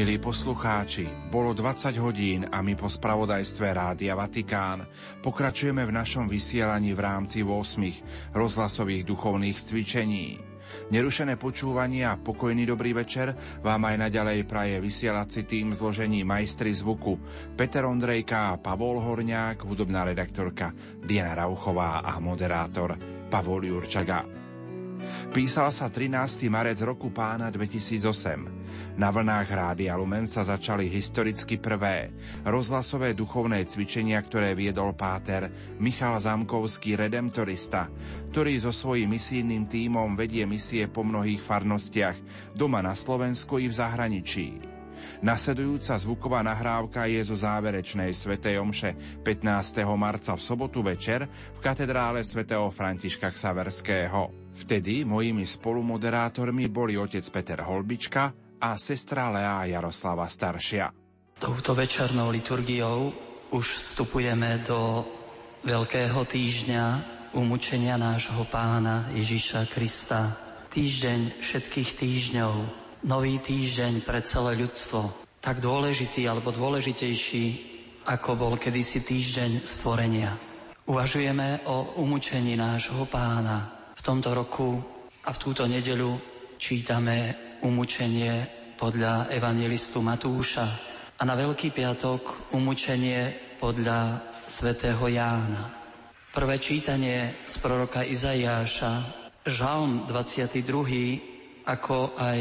Milí poslucháči, bolo 20 hodín a my po spravodajstve Rádia Vatikán pokračujeme v našom vysielaní v rámci 8 rozhlasových duchovných cvičení. Nerušené počúvanie a pokojný dobrý večer vám aj naďalej praje vysielací tým zložení majstri zvuku Peter Ondrejka a Pavol Horňák, hudobná redaktorka Diana Rauchová a moderátor Pavol Jurčaga. Písal sa 13. marec roku pána 2008. Na vlnách Rádia Lumen sa začali historicky prvé rozhlasové duchovné cvičenia, ktoré viedol páter Michal Zamkovský, redemptorista, ktorý so svojím misijným tímom vedie misie po mnohých farnostiach, doma na Slovensku i v zahraničí. Nasledujúca zvuková nahrávka je zo záverečnej svätej omše 15. marca v sobotu večer v katedrále svätého Františka Ksaverského. Vtedy mojimi spolumoderátormi boli otec Peter Holbička a sestra Lea Jaroslava Staršia. Touto večernou liturgiou už vstupujeme do Veľkého týždňa umúčenia nášho pána Ježiša Krista. Týždeň všetkých týždňov, nový týždeň pre celé ľudstvo. Tak dôležitý alebo dôležitejší, ako bol kedysi týždeň stvorenia. Uvažujeme o umúčení nášho pána, v tomto roku a v túto nedeľu čítame umúčenie podľa evangelistu Matúša a na Veľký piatok umúčenie podľa svätého Jána. Prvé čítanie z proroka Izaiáša, žalm 22, ako aj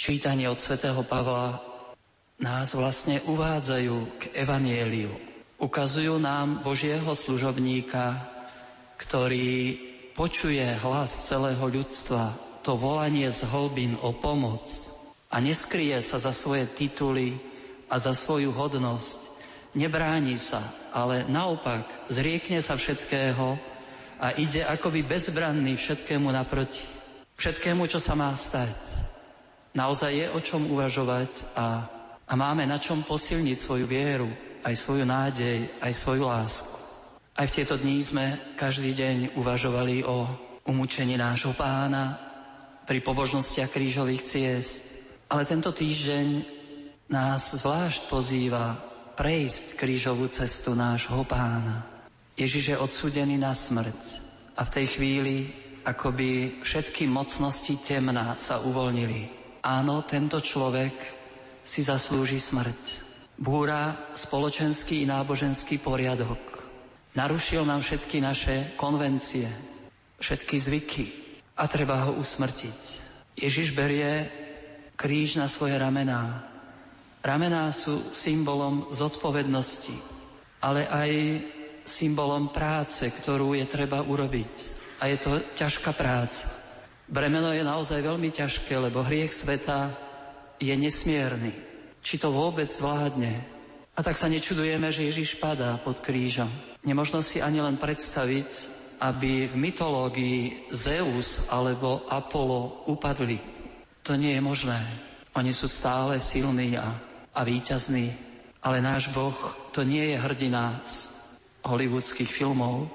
čítanie od svätého Pavla nás vlastne uvádzajú k evanieliu. Ukazujú nám Božieho služobníka, ktorý počuje hlas celého ľudstva, to volanie z hlbín o pomoc a neskrie sa za svoje tituly a za svoju hodnosť, nebráni sa, ale naopak zriekne sa všetkého a ide akoby bezbranný všetkému naproti. Všetkému, čo sa má stať. Naozaj je o čom uvažovať a, a máme na čom posilniť svoju vieru, aj svoju nádej, aj svoju lásku. Aj v tieto dní sme každý deň uvažovali o umúčení nášho pána pri pobožnostiach krížových ciest. Ale tento týždeň nás zvlášť pozýva prejsť krížovú cestu nášho pána. Ježiš je odsúdený na smrť a v tej chvíli akoby všetky mocnosti temna sa uvoľnili. Áno, tento človek si zaslúži smrť. Búra spoločenský i náboženský poriadok Narušil nám všetky naše konvencie, všetky zvyky a treba ho usmrtiť. Ježiš berie kríž na svoje ramená. Ramená sú symbolom zodpovednosti, ale aj symbolom práce, ktorú je treba urobiť. A je to ťažká práca. Bremeno je naozaj veľmi ťažké, lebo hriech sveta je nesmierny. Či to vôbec zvládne, a tak sa nečudujeme, že Ježiš padá pod krížom. Nemožno si ani len predstaviť, aby v mytológii Zeus alebo Apollo upadli. To nie je možné. Oni sú stále silní a, a víťazní. Ale náš Boh to nie je hrdina z hollywoodských filmov,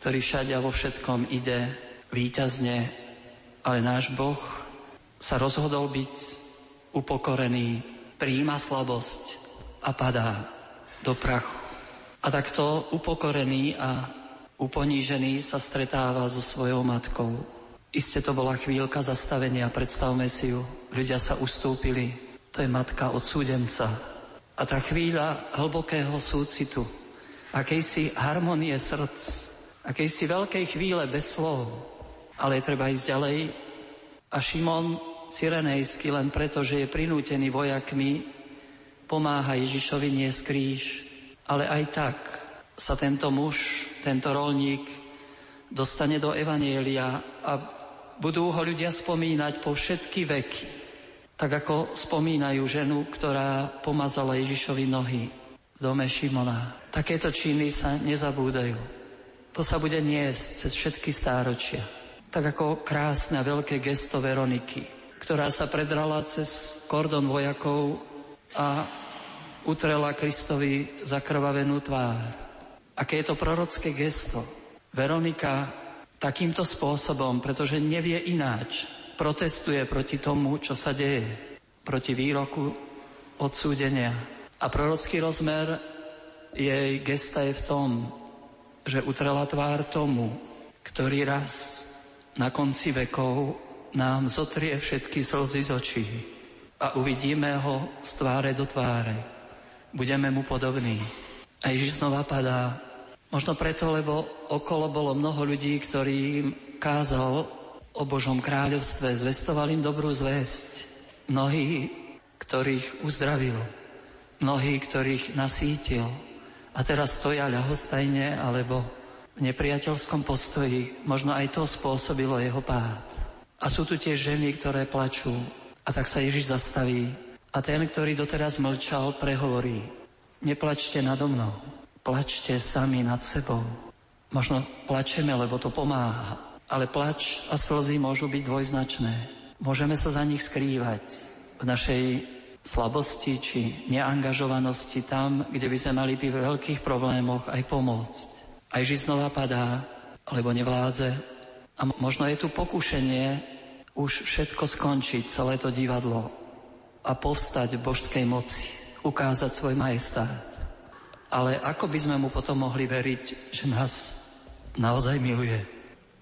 ktorý všade a vo všetkom ide víťazne, ale náš Boh sa rozhodol byť upokorený, príjima slabosť a padá do prachu. A takto upokorený a uponížený sa stretáva so svojou matkou. Isté to bola chvíľka zastavenia, predstavme si ju. Ľudia sa ustúpili. To je matka odsúdenca. A tá chvíľa hlbokého súcitu, akejsi harmonie srdc, akejsi veľkej chvíle bez slov. Ale treba ísť ďalej. A Šimon Cyrenejsky len preto, že je prinútený vojakmi pomáha Ježišovi niesť kríž, ale aj tak sa tento muž, tento rolník dostane do Evanielia a budú ho ľudia spomínať po všetky veky. Tak ako spomínajú ženu, ktorá pomazala Ježišovi nohy v dome Šimona. Takéto činy sa nezabúdajú. To sa bude niesť cez všetky stáročia. Tak ako krásne a veľké gesto Veroniky, ktorá sa predrala cez kordon vojakov a utrela Kristovi zakrvavenú tvár. Aké je to prorocké gesto. Veronika takýmto spôsobom, pretože nevie ináč, protestuje proti tomu, čo sa deje. Proti výroku odsúdenia. A prorocký rozmer jej gesta je v tom, že utrela tvár tomu, ktorý raz na konci vekov nám zotrie všetky slzy z očí a uvidíme ho z tváre do tváre. Budeme mu podobní. A Ježiš znova padá. Možno preto, lebo okolo bolo mnoho ľudí, ktorým kázal o Božom kráľovstve, zvestoval im dobrú zväzť. Mnohí, ktorých uzdravil, mnohí, ktorých nasítil. A teraz stoja ľahostajne alebo v nepriateľskom postoji. Možno aj to spôsobilo jeho pád. A sú tu tiež ženy, ktoré plačú. A tak sa Ježiš zastaví. A ten, ktorý doteraz mlčal, prehovorí. Neplačte nado mnou. Plačte sami nad sebou. Možno plačeme, lebo to pomáha. Ale plač a slzy môžu byť dvojznačné. Môžeme sa za nich skrývať v našej slabosti či neangažovanosti tam, kde by sme mali v veľkých problémoch aj pomôcť. Aj Ježiš znova padá, lebo nevládze. A možno je tu pokušenie už všetko skončiť, celé to divadlo a povstať v božskej moci, ukázať svoj majestát. Ale ako by sme mu potom mohli veriť, že nás naozaj miluje?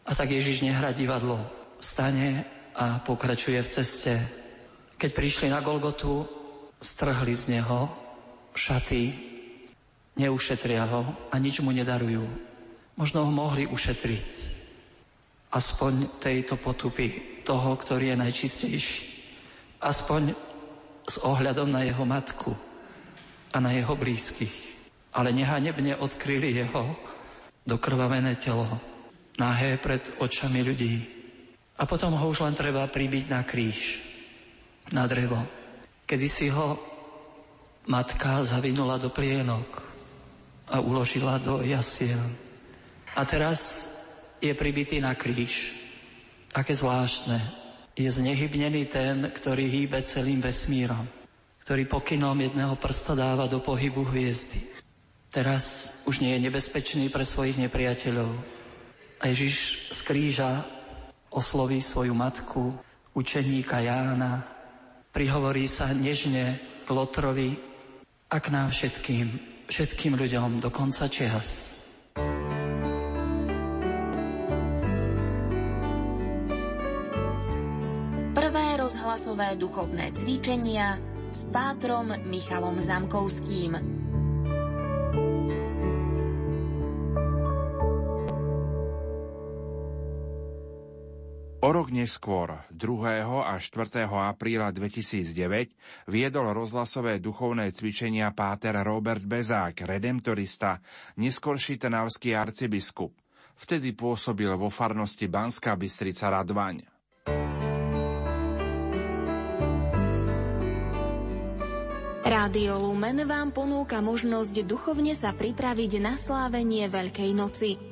A tak Ježiš nehrá divadlo, vstane a pokračuje v ceste. Keď prišli na Golgotu, strhli z neho šaty, neušetria ho a nič mu nedarujú. Možno ho mohli ušetriť. Aspoň tejto potupy toho, ktorý je najčistejší. Aspoň s ohľadom na jeho matku a na jeho blízkych. Ale nehanebne odkryli jeho dokrvavené telo, nahé pred očami ľudí. A potom ho už len treba pribiť na kríž, na drevo. Kedy si ho matka zavinula do plienok a uložila do jasiel. A teraz je pribitý na kríž. Aké zvláštne. Je znehybnený ten, ktorý hýbe celým vesmírom, ktorý pokynom jedného prsta dáva do pohybu hviezdy. Teraz už nie je nebezpečný pre svojich nepriateľov. A Ježiš z kríža osloví svoju matku, učeníka Jána, prihovorí sa nežne k Lotrovi a k nám všetkým, všetkým ľuďom do konca čias. Rozhlasové duchovné cvičenia s pátrom Michalom Zamkovským. O rok neskôr, 2. a 4. apríla 2009, viedol rozhlasové duchovné cvičenia páter Robert Bezák, redemptorista, neskorší tenavský arcibiskup. Vtedy pôsobil vo farnosti Banská Bystrica Radvaň. Rádio Lumen vám ponúka možnosť duchovne sa pripraviť na slávenie Veľkej noci –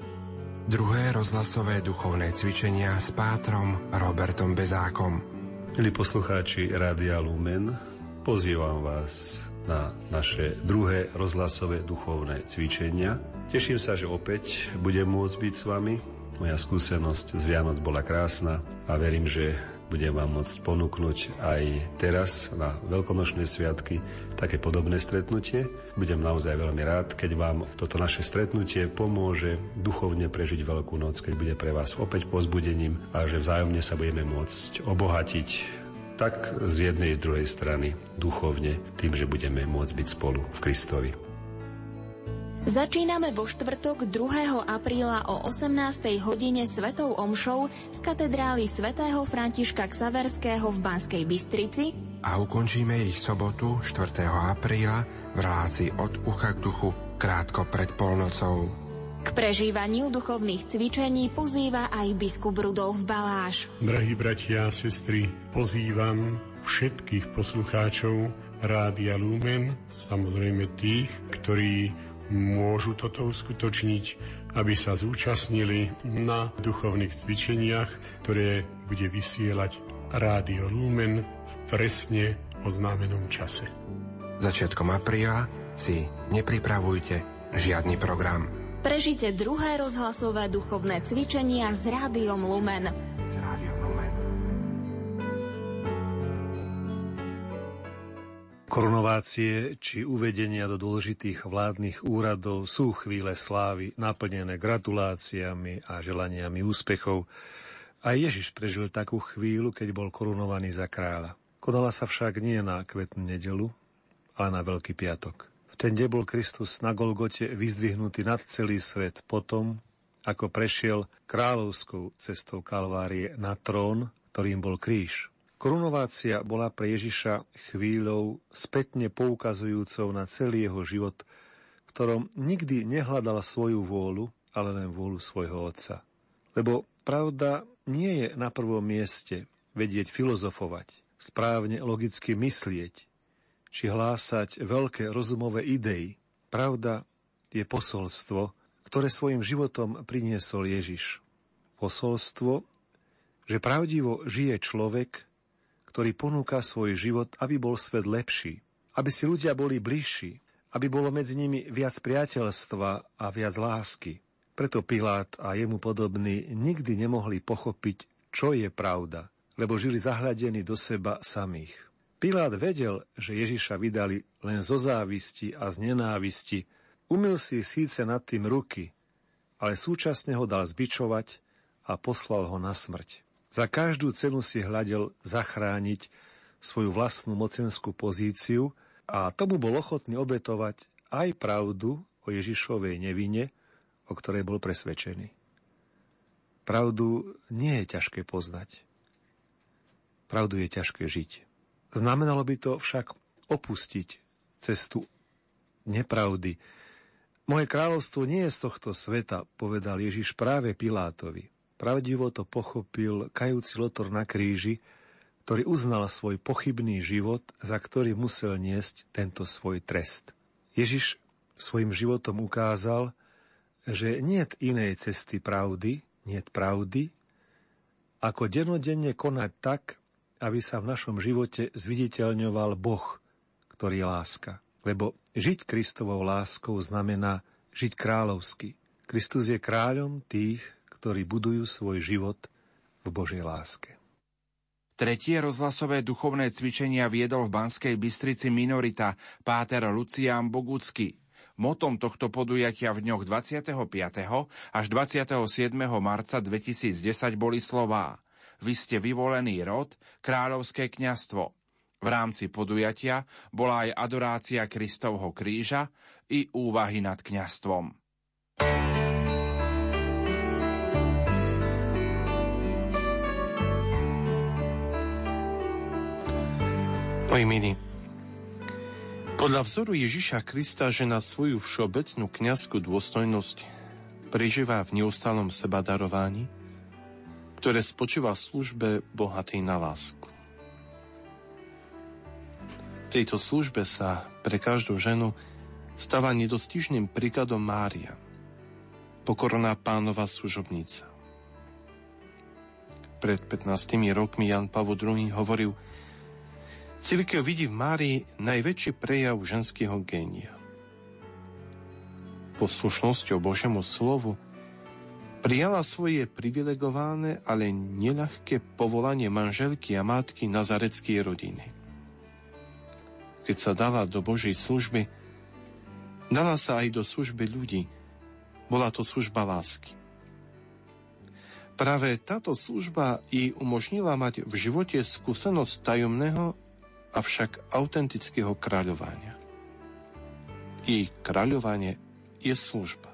Druhé rozhlasové duchovné cvičenia s pátrom Robertom Bezákom. Milí poslucháči Rádia Lumen, pozývam vás na naše druhé rozhlasové duchovné cvičenia. Teším sa, že opäť budem môcť byť s vami. Moja skúsenosť z Vianoc bola krásna a verím, že budem vám môcť ponúknuť aj teraz na veľkonočné sviatky také podobné stretnutie. Budem naozaj veľmi rád, keď vám toto naše stretnutie pomôže duchovne prežiť Veľkú noc, keď bude pre vás opäť pozbudením a že vzájomne sa budeme môcť obohatiť tak z jednej, z druhej strany duchovne, tým, že budeme môcť byť spolu v Kristovi. Začíname vo štvrtok 2. apríla o 18. hodine Svetou Omšou z katedrály svätého Františka Ksaverského v Banskej Bystrici a ukončíme ich sobotu 4. apríla v relácii od ucha k duchu krátko pred polnocou. K prežívaniu duchovných cvičení pozýva aj biskup Rudolf Baláš. Drahí bratia a sestry, pozývam všetkých poslucháčov Rádia Lumen, samozrejme tých, ktorí môžu toto uskutočniť, aby sa zúčastnili na duchovných cvičeniach, ktoré bude vysielať Rádio Lumen v presne oznámenom čase. Začiatkom apríla si nepripravujte žiadny program. Prežite druhé rozhlasové duchovné cvičenia s Rádiom Lumen. S Rádiom Korunovácie či uvedenia do dôležitých vládnych úradov sú chvíle slávy naplnené gratuláciami a želaniami úspechov. A Ježiš prežil takú chvíľu, keď bol korunovaný za kráľa. Konala sa však nie na kvetnú nedelu, ale na Veľký piatok. V ten deň bol Kristus na Golgote vyzdvihnutý nad celý svet potom, ako prešiel kráľovskou cestou Kalvárie na trón, ktorým bol kríž. Korunovácia bola pre Ježiša chvíľou spätne poukazujúcou na celý jeho život, v ktorom nikdy nehľadal svoju vôľu, ale len vôľu svojho otca. Lebo pravda nie je na prvom mieste vedieť filozofovať, správne logicky myslieť, či hlásať veľké rozumové idei. Pravda je posolstvo, ktoré svojim životom priniesol Ježiš. Posolstvo, že pravdivo žije človek, ktorý ponúka svoj život, aby bol svet lepší, aby si ľudia boli bližší, aby bolo medzi nimi viac priateľstva a viac lásky. Preto Pilát a jemu podobní nikdy nemohli pochopiť, čo je pravda, lebo žili zahľadení do seba samých. Pilát vedel, že Ježiša vydali len zo závisti a z nenávisti, umil si síce nad tým ruky, ale súčasne ho dal zbičovať a poslal ho na smrť. Za každú cenu si hľadel zachrániť svoju vlastnú mocenskú pozíciu a tomu bol ochotný obetovať aj pravdu o Ježišovej nevine, o ktorej bol presvedčený. Pravdu nie je ťažké poznať. Pravdu je ťažké žiť. Znamenalo by to však opustiť cestu nepravdy. Moje kráľovstvo nie je z tohto sveta, povedal Ježiš práve Pilátovi. Pravdivo to pochopil kajúci lotor na kríži, ktorý uznal svoj pochybný život, za ktorý musel niesť tento svoj trest. Ježiš svojim životom ukázal, že nie inej cesty pravdy, nie pravdy, ako denodenne konať tak, aby sa v našom živote zviditeľňoval Boh, ktorý je láska. Lebo žiť Kristovou láskou znamená žiť kráľovsky. Kristus je kráľom tých, ktorí budujú svoj život v Božej láske. Tretie rozhlasové duchovné cvičenia viedol v Banskej Bystrici minorita páter Lucián Bogucky. Motom tohto podujatia v dňoch 25. až 27. marca 2010 boli slová Vy ste vyvolený rod, kráľovské kňastvo. V rámci podujatia bola aj adorácia Kristovho kríža i úvahy nad kňastvom. Moji milí, podľa vzoru Ježiša Krista, že na svoju všeobecnú kniazskú dôstojnosť prežíva v neustálom sebadarovaní, ktoré spočíva v službe bohatej na lásku. V tejto službe sa pre každú ženu stáva nedostižným príkladom Mária, pokorná pánova služobnica. Pred 15 rokmi Jan Pavel II hovoril – Církev vidí v Márii najväčší prejav ženského génia. Poslušnosťou Božiemu slovu prijala svoje privilegované, ale neľahké povolanie manželky a matky nazareckej rodiny. Keď sa dala do Božej služby, dala sa aj do služby ľudí. Bola to služba lásky. Práve táto služba jej umožnila mať v živote skúsenosť tajomného avšak autentického kráľovania. Jej kráľovanie je služba.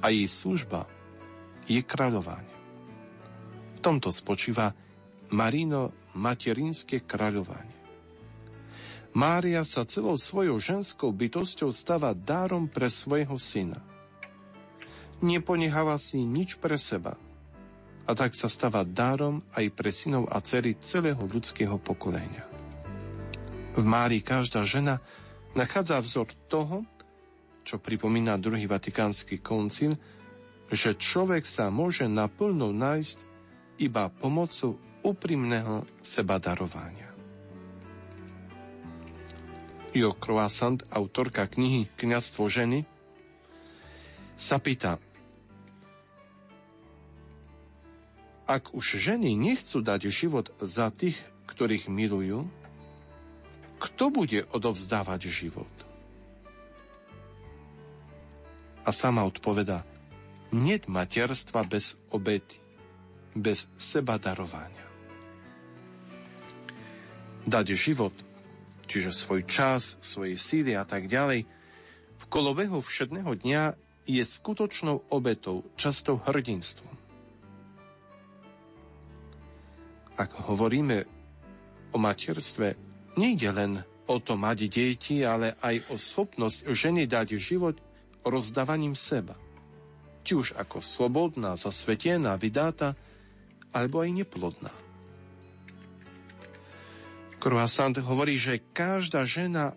A jej služba je kráľovanie. V tomto spočíva Marino materinské kráľovanie. Mária sa celou svojou ženskou bytosťou stáva dárom pre svojho syna. Neponecháva si nič pre seba, a tak sa stáva dárom aj pre synov a cery celého ľudského pokolenia. V Márii každá žena nachádza vzor toho, čo pripomína druhý vatikánsky koncil, že človek sa môže naplno nájsť iba pomocou úprimného sebadarovania. Jo Croissant, autorka knihy Kňazstvo ženy, sa pýta, ak už ženy nechcú dať život za tých, ktorých milujú, kto bude odovzdávať život? A sama odpoveda, niet materstva bez obety, bez seba darovania. Dať život, čiže svoj čas, svoje síly a tak ďalej, v kolobehu všedného dňa je skutočnou obetou, často hrdinstvom. Ak hovoríme o materstve, nejde len o to mať deti, ale aj o schopnosť ženy dať život rozdávaním seba. Či už ako slobodná, zasvetená, vydáta, alebo aj neplodná. Croissant hovorí, že každá žena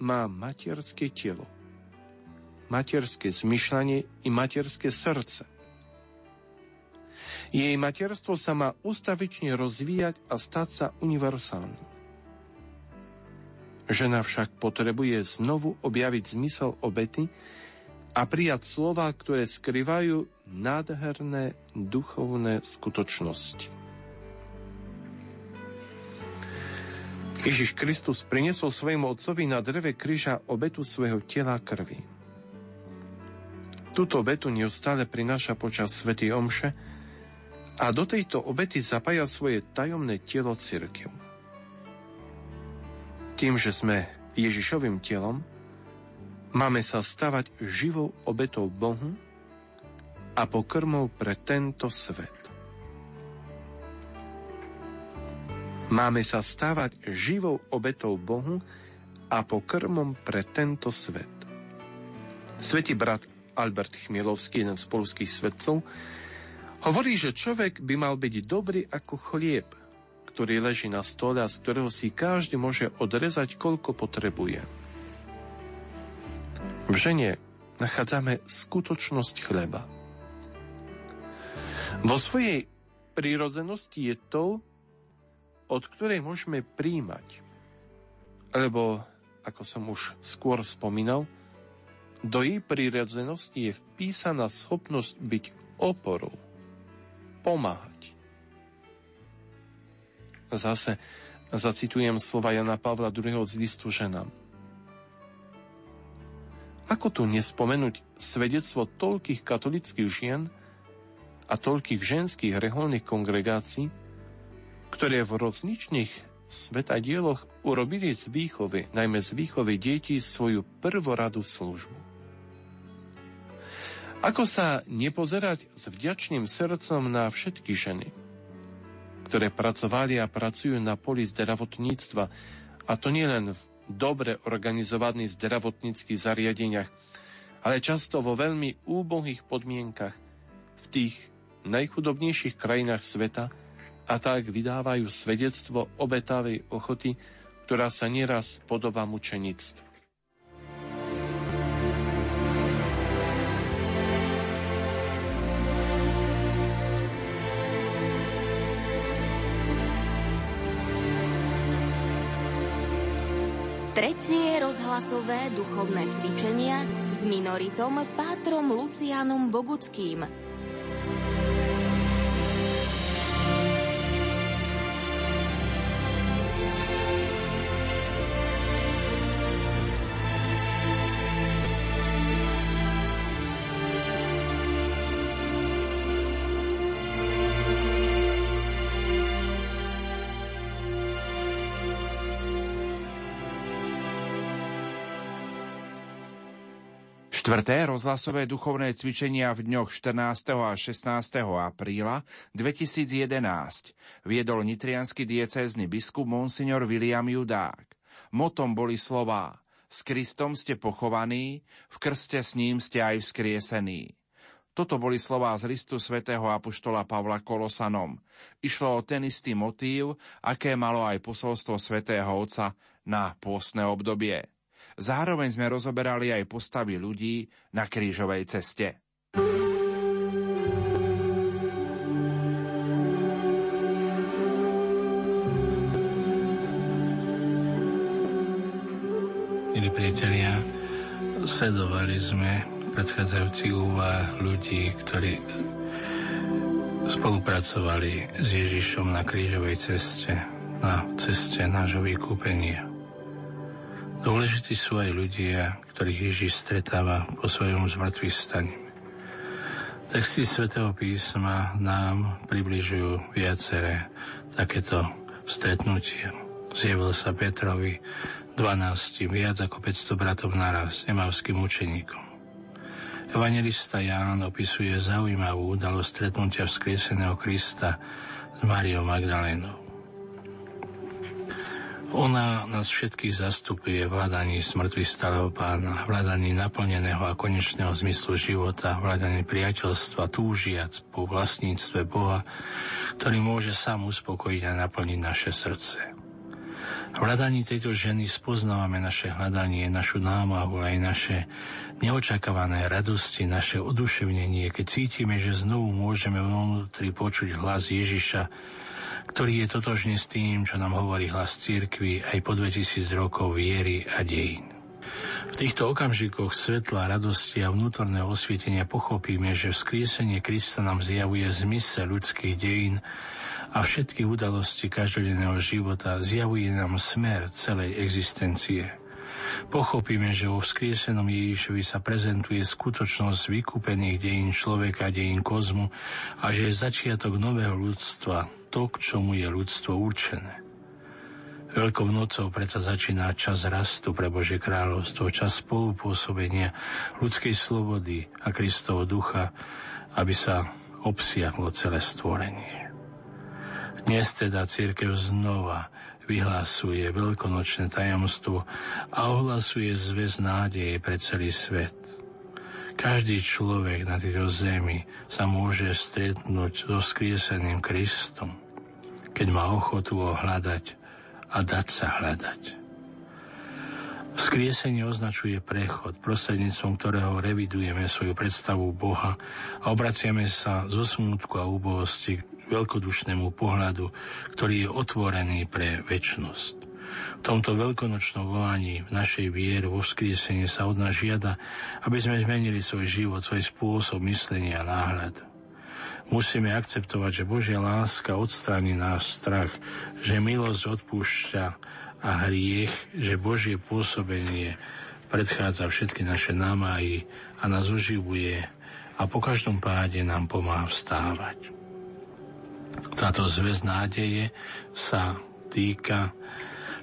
má materské telo, materské zmyšľanie i materské srdce. Jej materstvo sa má ustavične rozvíjať a stať sa univerzálnym. Žena však potrebuje znovu objaviť zmysel obety, a prijať slova, ktoré skrývajú nádherné duchovné skutočnosti. Ježiš Kristus priniesol svojmu otcovi na dreve kríža obetu svojho tela krvi. Túto obetu neustále prináša počas Svetej Omše a do tejto obety zapája svoje tajomné telo církev. Tým, že sme Ježišovým telom, Máme sa stavať živou obetou Bohu a pokrmou pre tento svet. Máme sa stávať živou obetou Bohu a pokrmom pre tento svet. Svetý brat Albert Chmielovský, jeden z polských svetcov, hovorí, že človek by mal byť dobrý ako chlieb, ktorý leží na stole a z ktorého si každý môže odrezať, koľko potrebuje. V žene nachádzame skutočnosť chleba. Vo svojej prírodzenosti je to, od ktorej môžeme príjmať. Lebo, ako som už skôr spomínal, do jej prírodzenosti je vpísaná schopnosť byť oporou, pomáhať. Zase zacitujem slova Jana Pavla II. z listu ženám. Ako tu nespomenúť svedectvo toľkých katolických žien a toľkých ženských reholných kongregácií, ktoré v rozličných svetadieloch urobili z výchovy, najmä z výchovy detí, svoju prvoradú službu. Ako sa nepozerať s vďačným srdcom na všetky ženy, ktoré pracovali a pracujú na poli zdravotníctva, a to nie len v dobre organizovaných zdravotníckých zariadeniach, ale často vo veľmi úbohých podmienkach v tých najchudobnejších krajinách sveta a tak vydávajú svedectvo obetavej ochoty, ktorá sa nieraz podobá mučenictvu. Tretie rozhlasové duchovné cvičenia s minoritom Pátrom Lucianom Boguckým. Štvrté rozhlasové duchovné cvičenia v dňoch 14. a 16. apríla 2011 viedol nitrianský diecézny biskup Monsignor William Judák. Motom boli slová S Kristom ste pochovaní, v krste s ním ste aj vzkriesení. Toto boli slová z listu svätého apoštola Pavla Kolosanom. Išlo o ten istý motív, aké malo aj posolstvo svätého Otca na pôstne obdobie. Zároveň sme rozoberali aj postavy ľudí na krížovej ceste. Milí priatelia, sledovali sme predchádzajúcich úvah ľudí, ktorí spolupracovali s Ježišom na krížovej ceste, na ceste nášho vykúpenia. Dôležití sú aj ľudia, ktorých Ježiš stretáva po svojom zmrtvých staní. Texty svätého písma nám približujú viaceré takéto stretnutie. Zjavil sa Petrovi 12 viac ako 500 bratov naraz, emavským učeníkom. Evangelista Ján opisuje zaujímavú udalosť stretnutia vzkrieseného Krista s Mariou Magdalénou. Ona nás všetkých zastupuje v hľadaní smrtvých stáleho pána, v hľadaní naplneného a konečného zmyslu života, v hľadaní priateľstva, túžiac po vlastníctve Boha, ktorý môže sám uspokojiť a naplniť naše srdce. V hľadaní tejto ženy spoznávame naše hľadanie, našu námahu aj naše neočakávané radosti, naše oduševnenie, keď cítime, že znovu môžeme vnútri počuť hlas Ježiša, ktorý je totožný s tým, čo nám hovorí hlas církvy aj po 2000 rokov viery a dejín. V týchto okamžikoch svetla, radosti a vnútorného osvietenia pochopíme, že vzkriesenie Krista nám zjavuje zmysel ľudských dejín a všetky udalosti každodenného života zjavuje nám smer celej existencie. Pochopíme, že vo vzkriesenom Ježišovi sa prezentuje skutočnosť vykúpených dejín človeka, dejín kozmu a že je začiatok nového ľudstva, to, k čomu je ľudstvo určené. Veľkou nocou predsa začína čas rastu pre Božie kráľovstvo, čas spolupôsobenia ľudskej slobody a Kristovo ducha, aby sa obsiahlo celé stvorenie. Dnes teda církev znova vyhlásuje veľkonočné tajomstvo a ohlasuje zväz nádeje pre celý svet. Každý človek na tejto zemi sa môže stretnúť so skrieseným Kristom, keď má ochotu ho hľadať a dať sa hľadať. Vzkriesenie označuje prechod, prostredníctvom ktorého revidujeme svoju predstavu Boha a obraciame sa zo smútku a úbohosti k veľkodušnému pohľadu, ktorý je otvorený pre väčnosť. V tomto veľkonočnom volaní v našej viere vo vzkriesenie sa od nás žiada, aby sme zmenili svoj život, svoj spôsob myslenia a náhľad. Musíme akceptovať, že Božia láska odstráni náš strach, že milosť odpúšťa a hriech, že Božie pôsobenie predchádza všetky naše námahy a nás uživuje a po každom páde nám pomáha vstávať. Táto zväz nádeje sa týka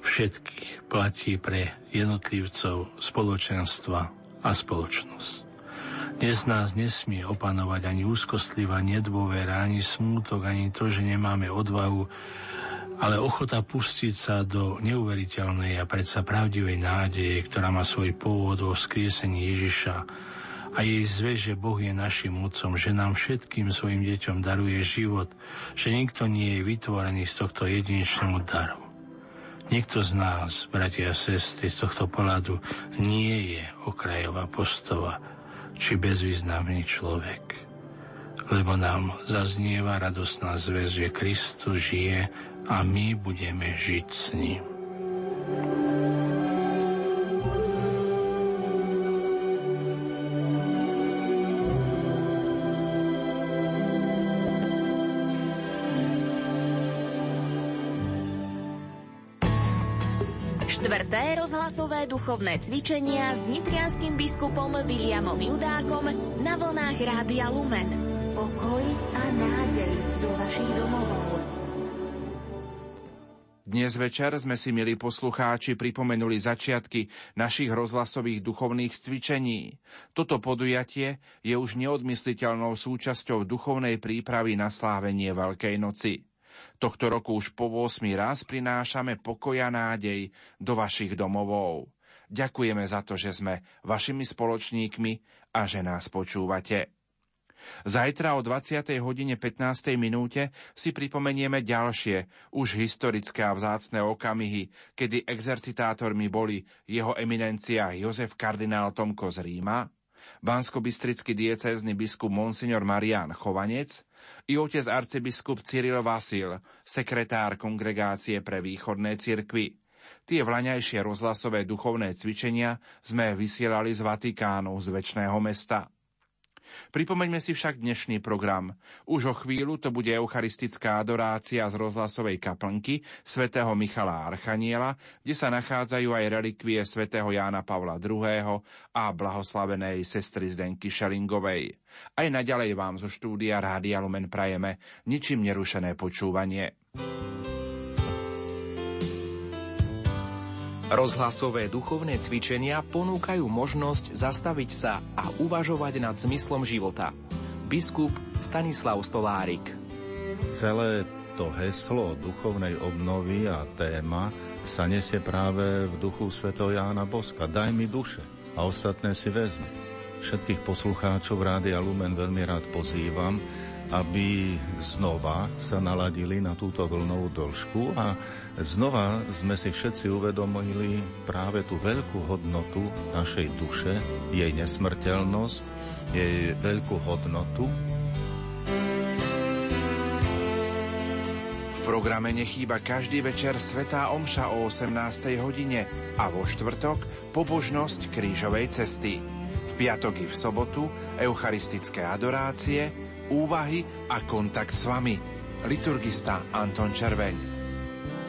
všetkých platí pre jednotlivcov, spoločenstva a spoločnosť. Dnes nás nesmie opanovať ani úzkostlivá nedôvera, ani smútok, ani to, že nemáme odvahu, ale ochota pustiť sa do neuveriteľnej a predsa pravdivej nádeje, ktorá má svoj pôvod vo vzkriesení Ježiša a jej zve, že Boh je našim Otcom, že nám všetkým svojim deťom daruje život, že nikto nie je vytvorený z tohto jedinečnému daru. Nikto z nás, bratia a sestry, z tohto pohľadu nie je okrajová postava či bezvýznamný človek. Lebo nám zaznieva radosná zväz, že Kristus žije a my budeme žiť s ním. Rozhlasové duchovné cvičenia s nitrianským biskupom Williamom Judákom na vlnách Rádia Lumen. Pokoj a nádej do vašich domovov. Dnes večer sme si, milí poslucháči, pripomenuli začiatky našich rozhlasových duchovných cvičení. Toto podujatie je už neodmysliteľnou súčasťou duchovnej prípravy na slávenie Veľkej noci. Tohto roku už po 8 raz prinášame pokoja nádej do vašich domovov. Ďakujeme za to, že sme vašimi spoločníkmi a že nás počúvate. Zajtra o 20. hodine 15. minúte si pripomenieme ďalšie, už historické a vzácne okamihy, kedy exercitátormi boli jeho eminencia Jozef kardinál Tomko z Ríma, bansko-bystrický diecézny biskup Monsignor Marian Chovanec i otec arcibiskup Cyril Vasil, sekretár kongregácie pre východné cirkvy. Tie vlaňajšie rozhlasové duchovné cvičenia sme vysielali z Vatikánu, z väčšného mesta. Pripomeňme si však dnešný program. Už o chvíľu to bude eucharistická adorácia z rozhlasovej kaplnky svätého Michala Archaniela, kde sa nachádzajú aj relikvie svätého Jána Pavla II. a blahoslavenej sestry Zdenky Šelingovej. Aj naďalej vám zo štúdia Rádia Lumen prajeme ničím nerušené počúvanie. Rozhlasové duchovné cvičenia ponúkajú možnosť zastaviť sa a uvažovať nad zmyslom života. Biskup Stanislav Stolárik Celé to heslo duchovnej obnovy a téma sa nesie práve v duchu Sv. Jána Boska. Daj mi duše a ostatné si vezmi. Všetkých poslucháčov Rádia Lumen veľmi rád pozývam, aby znova sa naladili na túto vlnovú dĺžku a znova sme si všetci uvedomili práve tú veľkú hodnotu našej duše, jej nesmrteľnosť, jej veľkú hodnotu. V programe nechýba každý večer Svetá Omša o 18. hodine a vo štvrtok pobožnosť krížovej cesty. V piatok i v sobotu eucharistické adorácie, úvahy a kontakt s vami. Liturgista Anton Červeň.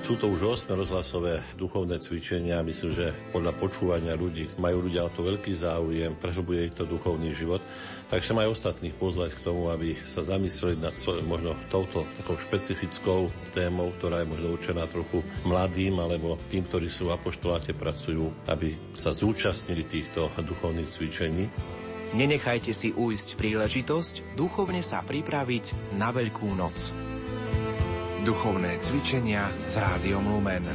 Sú to už 8 rozhlasové duchovné cvičenia. Myslím, že podľa počúvania ľudí majú ľudia o to veľký záujem, prehlbuje ich to duchovný život. Tak chcem aj ostatných pozvať k tomu, aby sa zamysleli nad možno touto takou špecifickou témou, ktorá je možno určená trochu mladým alebo tým, ktorí sú v apoštoláte pracujú, aby sa zúčastnili týchto duchovných cvičení Nenechajte si ujsť príležitosť duchovne sa pripraviť na Veľkú noc. Duchovné cvičenia s rádiom Lumen.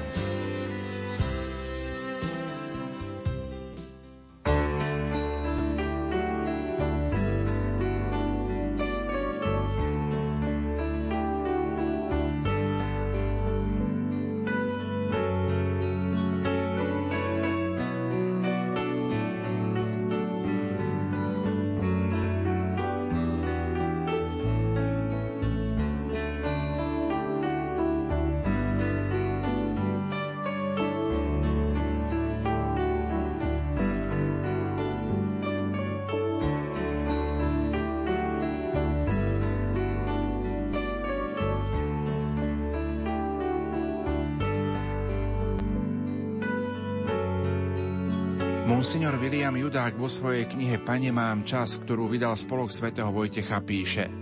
Monsignor William Judák vo svojej knihe Pane mám čas, ktorú vydal spolok svätého Vojtecha, píše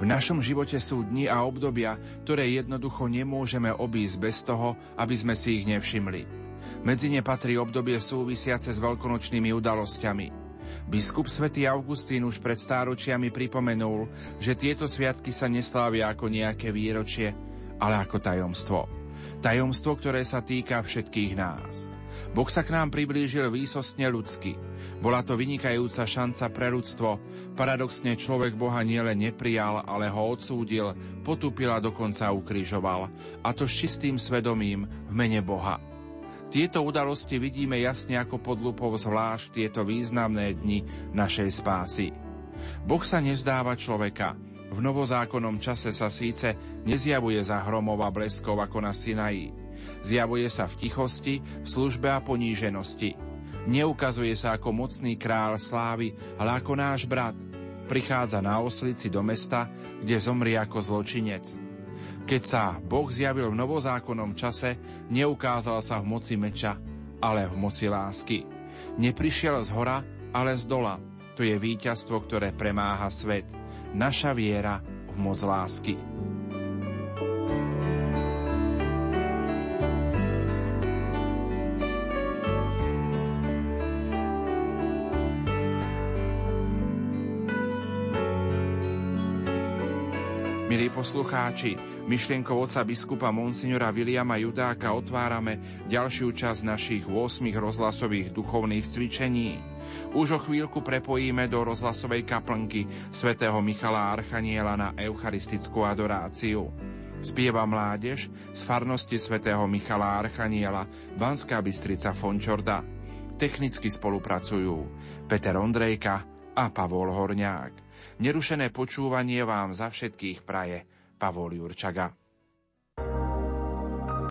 V našom živote sú dni a obdobia, ktoré jednoducho nemôžeme obísť bez toho, aby sme si ich nevšimli. Medzi ne patrí obdobie súvisiace s veľkonočnými udalosťami. Biskup svätý Augustín už pred stáročiami pripomenul, že tieto sviatky sa neslávia ako nejaké výročie, ale ako tajomstvo. Tajomstvo, ktoré sa týka všetkých nás. Boh sa k nám priblížil výsostne ľudsky. Bola to vynikajúca šanca pre ľudstvo. Paradoxne človek Boha nielen neprijal, ale ho odsúdil, potúpil a dokonca ukrižoval. A to s čistým svedomím v mene Boha. Tieto udalosti vidíme jasne ako pod lupou zvlášť tieto významné dni našej spásy. Boh sa nevzdáva človeka. V novozákonnom čase sa síce nezjavuje za hromov a bleskov ako na Sinaji, Zjavuje sa v tichosti, v službe a poníženosti. Neukazuje sa ako mocný král slávy, ale ako náš brat. Prichádza na oslici do mesta, kde zomrie ako zločinec. Keď sa Boh zjavil v novozákonnom čase, neukázal sa v moci meča, ale v moci lásky. Neprišiel z hora, ale z dola. To je víťazstvo, ktoré premáha svet. Naša viera v moc lásky. Milí poslucháči, myšlienkou oca biskupa Monsignora Viliama Judáka otvárame ďalšiu časť našich 8 rozhlasových duchovných cvičení. Už o chvíľku prepojíme do rozhlasovej kaplnky svätého Michala Archaniela na eucharistickú adoráciu. Spieva mládež z farnosti svätého Michala Archaniela Banská Bystrica Fončorda. Technicky spolupracujú Peter Ondrejka a Pavol Horňák. Nerušené počúvanie vám za všetkých praje Pavol Jurčaga.